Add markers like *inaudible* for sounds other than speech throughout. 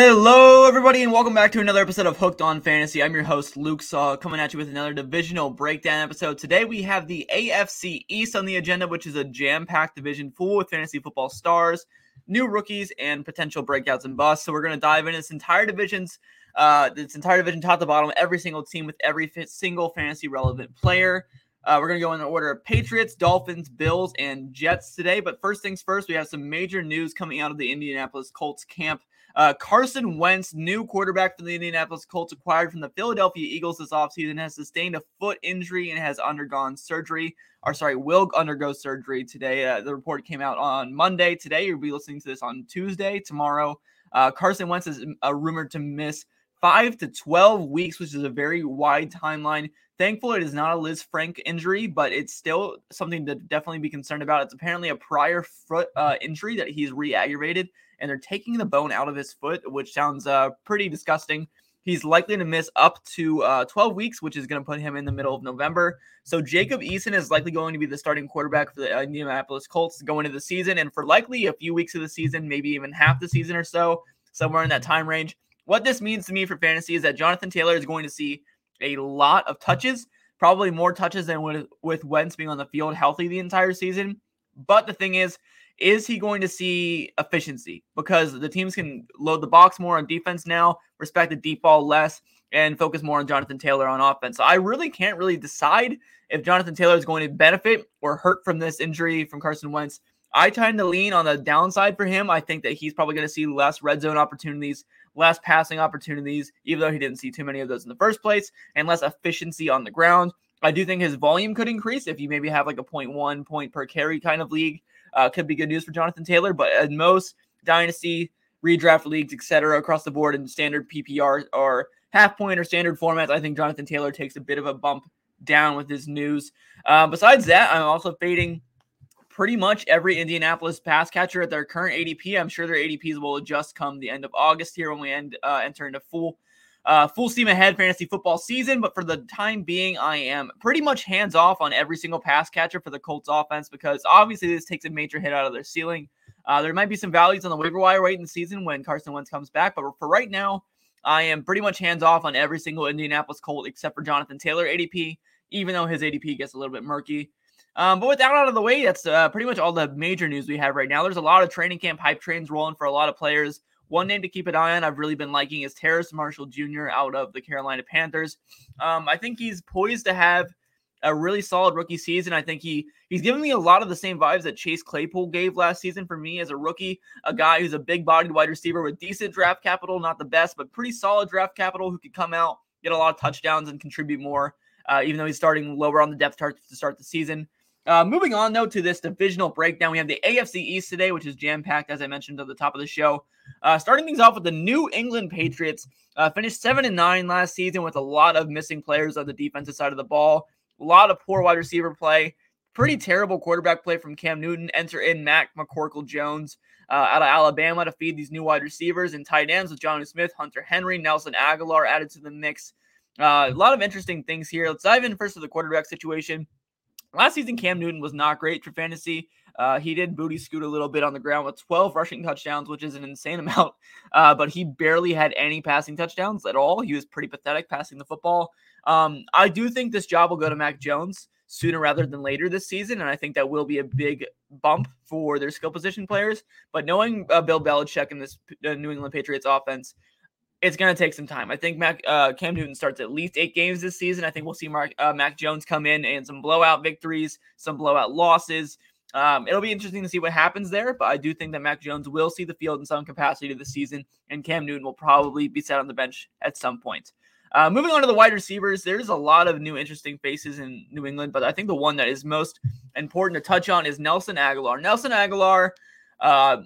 Hello, everybody, and welcome back to another episode of Hooked on Fantasy. I'm your host, Luke Saw, coming at you with another divisional breakdown episode. Today, we have the AFC East on the agenda, which is a jam packed division full with fantasy football stars, new rookies, and potential breakouts and busts. So, we're going to dive into this entire division's, uh, this entire division, top to bottom, every single team with every single fantasy relevant player. Uh, we're going to go in the order of Patriots, Dolphins, Bills, and Jets today. But first things first, we have some major news coming out of the Indianapolis Colts camp. Uh, Carson Wentz, new quarterback for the Indianapolis Colts, acquired from the Philadelphia Eagles this offseason, has sustained a foot injury and has undergone surgery. Or, sorry, will undergo surgery today. Uh, the report came out on Monday. Today, you'll be listening to this on Tuesday. Tomorrow, uh, Carson Wentz is uh, rumored to miss five to 12 weeks, which is a very wide timeline. Thankful it is not a Liz Lisfranc injury, but it's still something to definitely be concerned about. It's apparently a prior foot uh, injury that he's re aggravated and they're taking the bone out of his foot, which sounds uh, pretty disgusting. He's likely to miss up to uh, 12 weeks, which is going to put him in the middle of November. So Jacob Eason is likely going to be the starting quarterback for the Indianapolis Colts going into the season, and for likely a few weeks of the season, maybe even half the season or so, somewhere in that time range. What this means to me for fantasy is that Jonathan Taylor is going to see a lot of touches, probably more touches than with, with Wentz being on the field healthy the entire season. But the thing is, is he going to see efficiency? Because the teams can load the box more on defense now, respect the deep ball less, and focus more on Jonathan Taylor on offense. So I really can't really decide if Jonathan Taylor is going to benefit or hurt from this injury from Carson Wentz. I tend to lean on the downside for him. I think that he's probably going to see less red zone opportunities, less passing opportunities, even though he didn't see too many of those in the first place, and less efficiency on the ground. I do think his volume could increase if you maybe have like a 0.1 point per carry kind of league uh, could be good news for Jonathan Taylor. But in most dynasty, redraft leagues, etc., across the board in standard PPR or half point or standard formats, I think Jonathan Taylor takes a bit of a bump down with his news. Uh, besides that, I'm also fading pretty much every Indianapolis pass catcher at their current ADP. I'm sure their ADPs will adjust come the end of August here when we end uh, enter into full uh, full steam ahead fantasy football season. But for the time being, I am pretty much hands off on every single pass catcher for the Colts offense because obviously this takes a major hit out of their ceiling. Uh, there might be some values on the waiver wire late in the season when Carson Wentz comes back, but for right now, I am pretty much hands off on every single Indianapolis Colt except for Jonathan Taylor ADP, even though his ADP gets a little bit murky. Um, but with that out of the way, that's uh, pretty much all the major news we have right now. There's a lot of training camp hype trains rolling for a lot of players. One name to keep an eye on, I've really been liking, is Terrace Marshall Jr. out of the Carolina Panthers. Um, I think he's poised to have a really solid rookie season. I think he he's giving me a lot of the same vibes that Chase Claypool gave last season for me as a rookie, a guy who's a big-bodied wide receiver with decent draft capital, not the best, but pretty solid draft capital who could come out, get a lot of touchdowns and contribute more. Uh, even though he's starting lower on the depth chart to start the season. Uh, moving on, though, to this divisional breakdown, we have the AFC East today, which is jam packed, as I mentioned at the top of the show. Uh, starting things off with the New England Patriots, uh, finished seven and nine last season with a lot of missing players on the defensive side of the ball, a lot of poor wide receiver play, pretty terrible quarterback play from Cam Newton. Enter in Mac McCorkle Jones uh, out of Alabama to feed these new wide receivers and tight ends with Jonnu Smith, Hunter Henry, Nelson Agholor added to the mix. Uh, a lot of interesting things here. Let's dive in first to the quarterback situation. Last season, Cam Newton was not great for fantasy. Uh, he did booty scoot a little bit on the ground with 12 rushing touchdowns, which is an insane *laughs* amount. Uh, but he barely had any passing touchdowns at all. He was pretty pathetic passing the football. Um, I do think this job will go to Mac Jones sooner rather than later this season, and I think that will be a big bump for their skill position players. But knowing uh, Bill Belichick and this uh, New England Patriots offense, it's going to take some time. I think Mac, uh, Cam Newton starts at least eight games this season. I think we'll see Mark, uh, Mac Jones come in and some blowout victories, some blowout losses. Um, it'll be interesting to see what happens there, but I do think that Mac Jones will see the field in some capacity this season, and Cam Newton will probably be set on the bench at some point. Uh, moving on to the wide receivers, there's a lot of new interesting faces in New England, but I think the one that is most important to touch on is Nelson Agholor. Nelson Agholor, uh,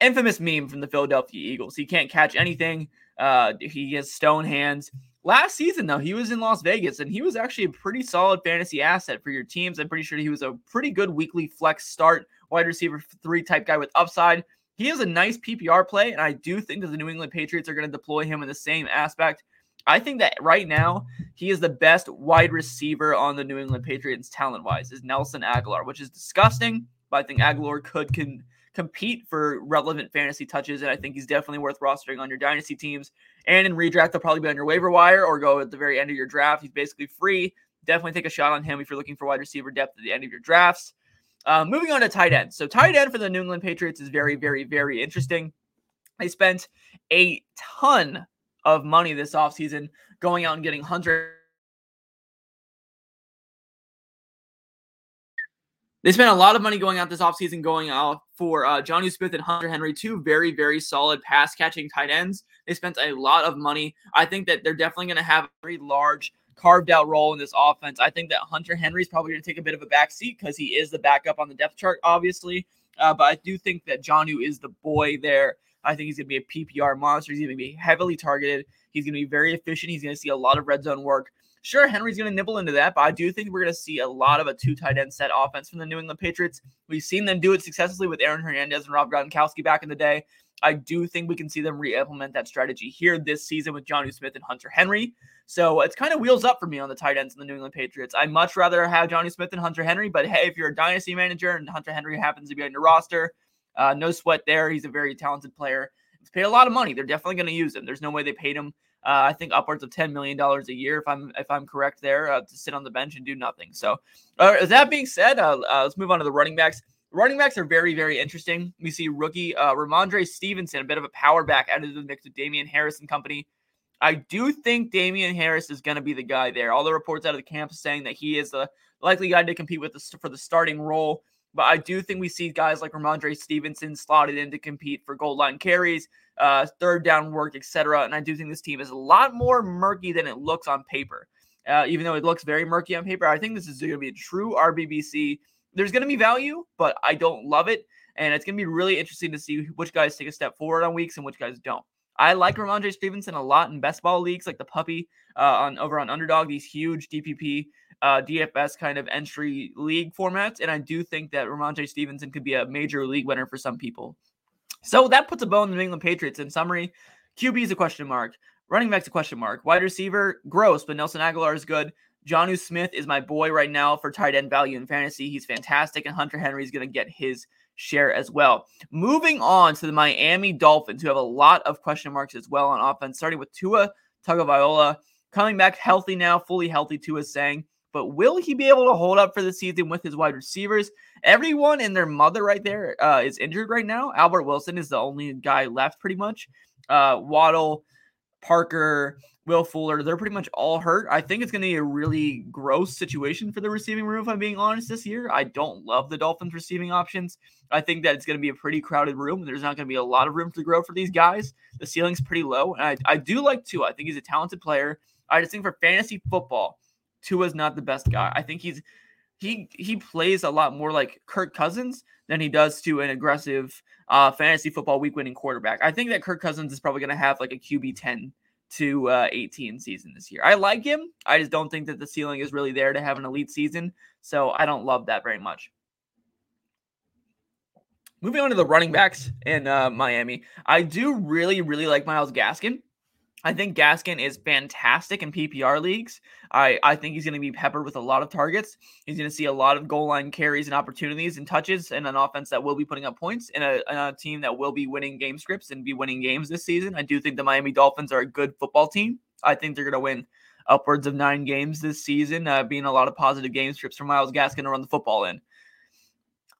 infamous meme from the Philadelphia Eagles. He can't catch anything. Uh, he has stone hands. Last season, though, he was in Las Vegas and he was actually a pretty solid fantasy asset for your teams. I'm pretty sure he was a pretty good weekly flex start wide receiver three type guy with upside. He is a nice PPR play, and I do think that the New England Patriots are going to deploy him in the same aspect. I think that right now he is the best wide receiver on the New England Patriots talent wise is Nelson Agholor, which is disgusting, but I think Agholor could can compete for relevant fantasy touches, and I think he's definitely worth rostering on your dynasty teams. And in redraft, they'll probably be on your waiver wire or go at the very end of your draft. He's basically free. Definitely take a shot on him if you're looking for wide receiver depth at the end of your drafts. Uh, moving on to tight end. So tight end for the New England Patriots is very, very, very interesting. They spent a ton of money this offseason going out and getting Hunter They spent a lot of money going out this offseason going out for uh, Jonnu Smith and Hunter Henry, two very, very solid pass catching tight ends. They spent a lot of money. I think that they're definitely going to have a very large carved out role in this offense. I think that Hunter Henry is probably going to take a bit of a back seat because he is the backup on the depth chart, obviously. Uh, but I do think that Jonnu is the boy there. I think he's going to be a PPR monster. He's going to be heavily targeted. He's going to be very efficient. He's going to see a lot of red zone work. Sure, Henry's going to nibble into that, but I do think we're going to see a lot of a two tight end set offense from the New England Patriots. We've seen them do it successfully with Aaron Hernandez and Rob Gronkowski back in the day. I do think we can see them re-implement that strategy here this season with Jonnu Smith and Hunter Henry. So it's kind of wheels up for me on the tight ends in the New England Patriots. I'd much rather have Jonnu Smith and Hunter Henry, but hey, if you're a dynasty manager and Hunter Henry happens to be on your roster, uh, no sweat there. He's a very talented player. He's paid a lot of money. They're definitely going to use him. There's no way they paid him I think upwards of ten million dollars a year, if I'm if I'm correct there, uh, to sit on the bench and do nothing. So, uh, that being said, uh, uh, let's move on to the running backs. Running backs are very very interesting. We see rookie uh, Rhamondre Stevenson, a bit of a power back, added to the mix with Damien Harris and company. I do think Damien Harris is going to be the guy there. All the reports out of the camp saying that he is the likely guy to compete with the, for the starting role. But I do think we see guys like Rhamondre Stevenson slotted in to compete for goal line carries, uh, third down work, etc. And I do think this team is a lot more murky than it looks on paper. Uh, even though it looks very murky on paper, I think this is going to be a true RBBC. There's going to be value, but I don't love it. And it's going to be really interesting to see which guys take a step forward on weeks and which guys don't. I like Rhamondre Stevenson a lot in best ball leagues like the puppy uh, on over on underdog, these huge DPP uh, DFS kind of entry league formats. And I do think that Rhamondre Stevenson could be a major league winner for some people. So that puts a bow in the New England Patriots. In summary, QB is a question mark. Running back's a question mark. Wide receiver, gross, but Nelson Agholor is good. Jonnu Smith is my boy right now for tight end value in fantasy. He's fantastic, and Hunter Henry is going to get his share as well. Moving on to the Miami Dolphins, who have a lot of question marks as well on offense, starting with Tua Tagovailoa coming back healthy now, fully healthy. Tua is saying but will he be able to hold up for the season with his wide receivers? Everyone and their mother right there uh, is injured right now. Albert Wilson is the only guy left, pretty much. Uh, Waddle, Parker, Will Fuller, they're pretty much all hurt. I think it's going to be a really gross situation for the receiving room, if I'm being honest, this year. I don't love the Dolphins' receiving options. I think that it's going to be a pretty crowded room. There's not going to be a lot of room to grow for these guys. The ceiling's pretty low. And I, I do like Tua. I think he's a talented player. I just think for fantasy football, Tua's not the best guy. I think he's he he plays a lot more like Kirk Cousins than he does to an aggressive uh, fantasy football week winning quarterback. I think that Kirk Cousins is probably going to have like a QB 10 to uh, 18 season this year. I like him. I just don't think that the ceiling is really there to have an elite season. So I don't love that very much. Moving on to the running backs in uh, Miami, I do really, really like Myles Gaskin. I think Gaskin is fantastic in PPR leagues. I, I think he's going to be peppered with a lot of targets. He's going to see a lot of goal line carries and opportunities and touches in an offense that will be putting up points in a, a team that will be winning game scripts and be winning games this season. I do think the Miami Dolphins are a good football team. I think they're going to win upwards of nine games this season, uh, being a lot of positive game scripts for Myles Gaskin to run the football in.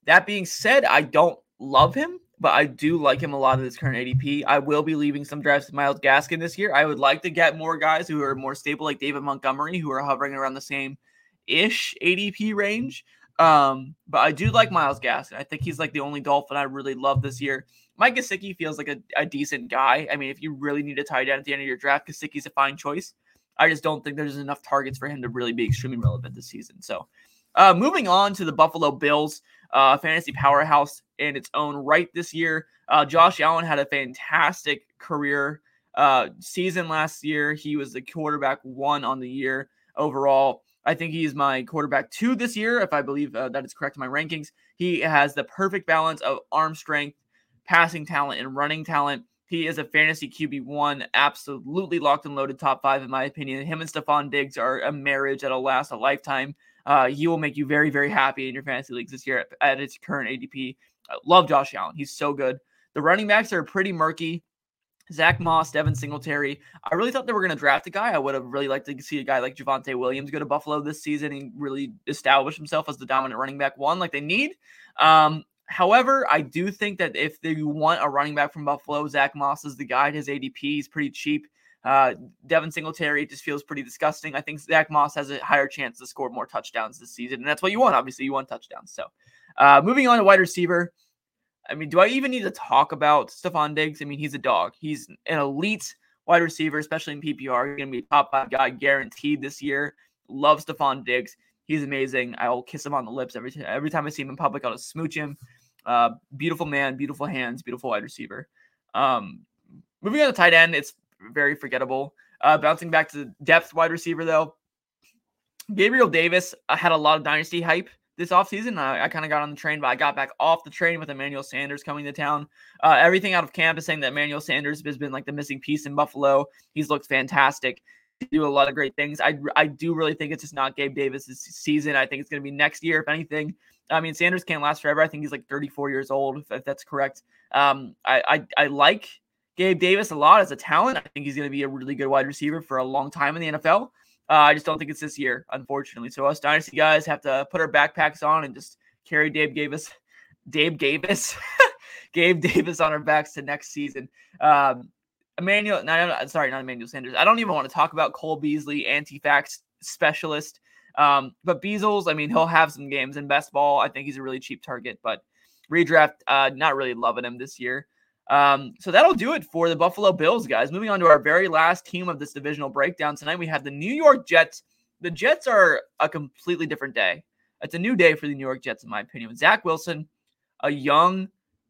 That being said, I don't love him but I do like him a lot of this current ADP. I will be leaving some drafts to Myles Gaskin this year. I would like to get more guys who are more stable, like David Montgomery, who are hovering around the same ish ADP range. Um, but I do like Myles Gaskin. I think he's like the only Dolphin I really love this year. Mike Gesicki feels like a, a decent guy. I mean, if you really need a tight end at the end of your draft, Gesicki's a fine choice. I just don't think there's enough targets for him to really be extremely relevant this season. So, uh, moving on to the Buffalo Bills uh, fantasy powerhouse in its own right this year. Uh, Josh Allen had a fantastic career uh, season last year. He was the quarterback one on the year overall. I think he's my quarterback two this year, if I believe uh, that is correct in my rankings. He has the perfect balance of arm strength, passing talent, and running talent. He is a fantasy QB one, absolutely locked and loaded top five, in my opinion. Him and Stefon Diggs are a marriage that'll last a lifetime uh, he will make you very, very happy in your fantasy leagues this year at, at its current ADP. I love Josh Allen. He's so good. The running backs are pretty murky. Zach Moss, Devin Singletary. I really thought they were going to draft a guy. I would have really liked to see a guy like Javonte Williams go to Buffalo this season and really establish himself as the dominant running back one like they need. Um, however, I do think that if they want a running back from Buffalo, Zach Moss is the guy. His ADP is pretty cheap. Uh, Devin Singletary just feels pretty disgusting. I think Zach Moss has a higher chance to score more touchdowns this season, and that's what you want. Obviously, you want touchdowns. So, uh, moving on to wide receiver. I mean, do I even need to talk about Stefon Diggs? I mean, he's a dog. He's an elite wide receiver, especially in PPR. He's going to be top five guy guaranteed this year. Love Stefon Diggs. He's amazing. I'll kiss him on the lips every time. Every time I see him in public, I'll just smooch him. Uh, beautiful man, beautiful hands, beautiful wide receiver. Um, moving on to tight end, it's very forgettable. Uh, bouncing back to depth wide receiver though, Gabriel Davis uh, had a lot of dynasty hype this offseason. I, I kind of got on the train, but I got back off the train with Emmanuel Sanders coming to town. Uh, everything out of camp is saying that Emmanuel Sanders has been like the missing piece in Buffalo. He's looked fantastic. Do a lot of great things. I, I do really think it's just not Gabe Davis's season. I think it's going to be next year, if anything. I mean, Sanders can't last forever. I think he's like 34 years old, if, if that's correct. Um, I, I, I like Gabe Davis a lot as a talent. I think he's going to be a really good wide receiver for a long time in the NFL. Uh, I just don't think it's this year, unfortunately. So us dynasty guys have to put our backpacks on and just carry Dave Davis, Dave Davis, *laughs* Gabe Davis on our backs to next season. Um, Emmanuel, sorry, not Emmanuel Sanders. I don't even want to talk about Cole Beasley, anti-vax specialist. Um, but Beasles, I mean, he'll have some games in best ball. I think he's a really cheap target, but redraft, uh, not really loving him this year. Um, so that'll do it for the Buffalo Bills, guys. Moving on to our very last team of this divisional breakdown tonight, we have the New York Jets. The Jets are a completely different day. It's a new day for the New York Jets, in my opinion. With Zach Wilson, a young,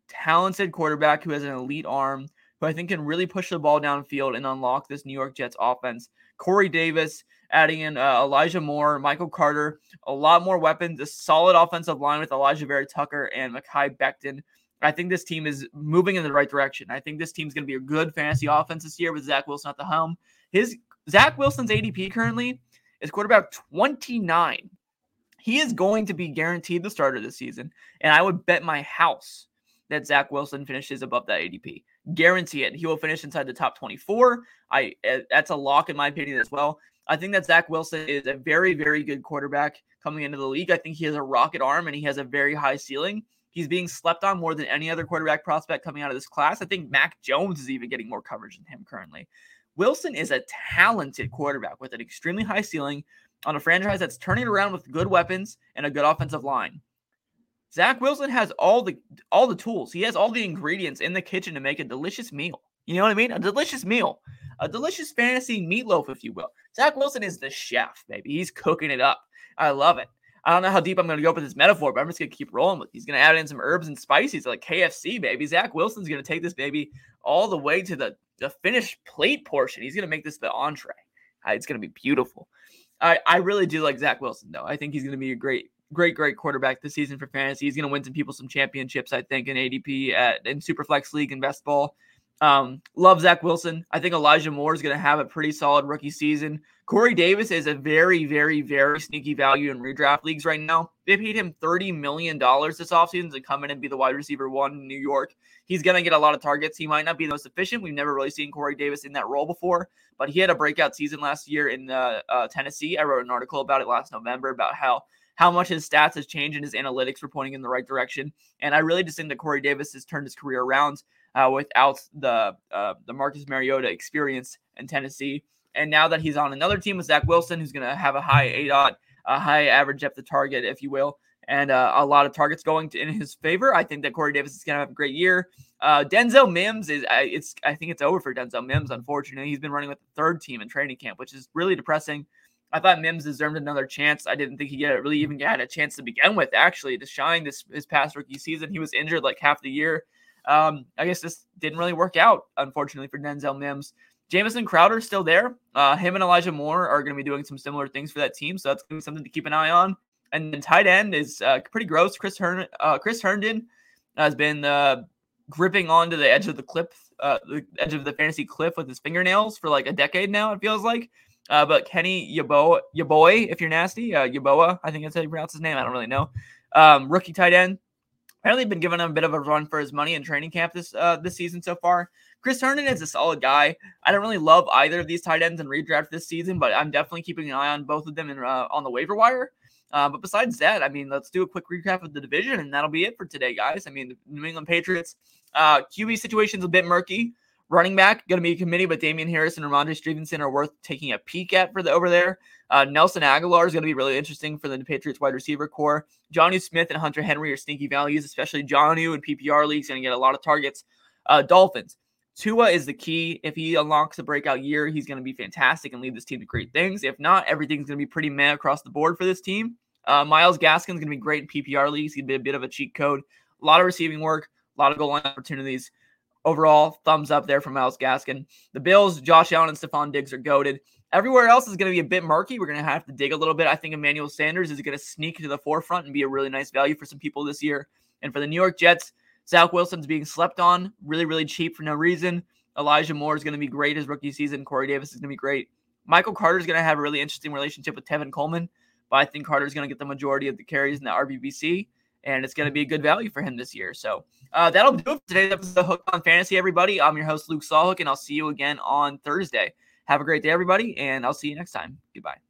talented quarterback who has an elite arm, who I think can really push the ball downfield and unlock this New York Jets offense. Corey Davis, adding in uh, Elijah Moore, Michael Carter, a lot more weapons, a solid offensive line with Alijah Vera-Tucker and Mekhi Becton. I think this team is moving in the right direction. I think this team's going to be a good fantasy offense this year with Zach Wilson at the helm. His Zach Wilson's ADP currently is quarterback 29. He is going to be guaranteed the starter this season, and I would bet my house that Zach Wilson finishes above that ADP. Guarantee it. He will finish inside the top 24. I eh, that's a lock in my opinion as well. I think that Zach Wilson is a very, very good quarterback coming into the league. I think he has a rocket arm and he has a very high ceiling. He's being slept on more than any other quarterback prospect coming out of this class. I think Mac Jones is even getting more coverage than him currently. Wilson is a talented quarterback with an extremely high ceiling on a franchise that's turning around with good weapons and a good offensive line. Zach Wilson has all the all the tools. He has all the ingredients in the kitchen to make a delicious meal. You know what I mean? A delicious meal, a delicious fantasy meatloaf, if you will. Zach Wilson is the chef, baby. He's cooking it up. I love it. I don't know how deep I'm going to go with this metaphor, but I'm just going to keep rolling with. He's going to add in some herbs and spices like KFC, baby. Zach Wilson's going to take this baby all the way to the the finished plate portion. He's going to make this the entree. Uh, it's going to be beautiful. I I really do like Zach Wilson though. I think he's going to be a great great great quarterback this season for fantasy. He's going to win some people some championships. I think in ADP at in Superflex League and best ball. Um, love Zach Wilson. I think Elijah Moore is going to have a pretty solid rookie season. Corey Davis is a very, very, very sneaky value in redraft leagues right now. They paid him $30 million this offseason to come in and be the wide receiver one in New York. He's going to get a lot of targets. He might not be the most efficient. We've never really seen Corey Davis in that role before, but he had a breakout season last year in uh, uh, Tennessee. I wrote an article about it last November about how how much his stats has changed and his analytics were pointing in the right direction. And I really just think that Corey Davis has turned his career around uh, without the uh, the Marcus Mariota experience in Tennessee. And now that he's on another team with Zach Wilson, who's going to have a high A dot, a high average depth of target, if you will, and uh, a lot of targets going to, in his favor, I think that Corey Davis is going to have a great year. Uh, Denzel Mims is it's I think it's over for Denzel Mims. Unfortunately, he's been running with the third team in training camp, which is really depressing. I thought Mims deserved another chance. I didn't think he get really even had a chance to begin with, actually, to shine this his past rookie season. He was injured like half the year. Um, I guess this didn't really work out, unfortunately, for Denzel Mims. Jamison Crowder still there. Uh, him and Elijah Moore are going to be doing some similar things for that team, so that's going to be something to keep an eye on. And then tight end is uh, pretty gross. Chris Hern- uh, Chris Herndon has been uh, gripping onto the edge of the cliff, uh, the edge of the fantasy cliff with his fingernails for like a decade now. It feels like. Uh, but Kenny Yeboah, Yeboah, if you're nasty, Yeboah, I think that's how you pronounce his name. I don't really know. Um, rookie tight end apparently been giving him a bit of a run for his money in training camp this uh, this season so far. Chris Herndon is a solid guy. I don't really love either of these tight ends in redraft this season, but I'm definitely keeping an eye on both of them in, uh, on the waiver wire. Uh, but besides that, I mean, let's do a quick recap of the division, and that'll be it for today, guys. I mean, the New England Patriots uh, QB situation's a bit murky. Running back going to be a committee, but Damien Harris and Rhamondre Stevenson are worth taking a peek at for the over there. Uh, Nelson Agholor is going to be really interesting for the Patriots wide receiver core. Jonnu Smith and Hunter Henry are sneaky values, especially Jonnu in PPR leagues going to get a lot of targets. Uh, Dolphins. Tua is the key. If he unlocks a breakout year, he's going to be fantastic and lead this team to great things. If not, everything's going to be pretty meh across the board for this team. Uh, Myles Gaskin's going to be great in PPR leagues. He'd be a bit of a cheat code. A lot of receiving work, a lot of goal line opportunities overall, thumbs up there from Myles Gaskin. The Bills, Josh Allen and Stefon Diggs are goaded. Everywhere else is going to be a bit murky. We're going to have to dig a little bit. I think Emmanuel Sanders is going to sneak to the forefront and be a really nice value for some people this year. And for the New York Jets, Zach Wilson's being slept on, really, really cheap for no reason. Elijah Moore is going to be great his rookie season. Corey Davis is going to be great. Michael Carter is going to have a really interesting relationship with Tevin Coleman, but I think Carter is going to get the majority of the carries in the RBBC and it's going to be a good value for him this year. So uh, that'll do it for today's episode of Hook on Fantasy, everybody. I'm your host, Luke Sawhook, and I'll see you again on Thursday. Have a great day, everybody, and I'll see you next time. Goodbye.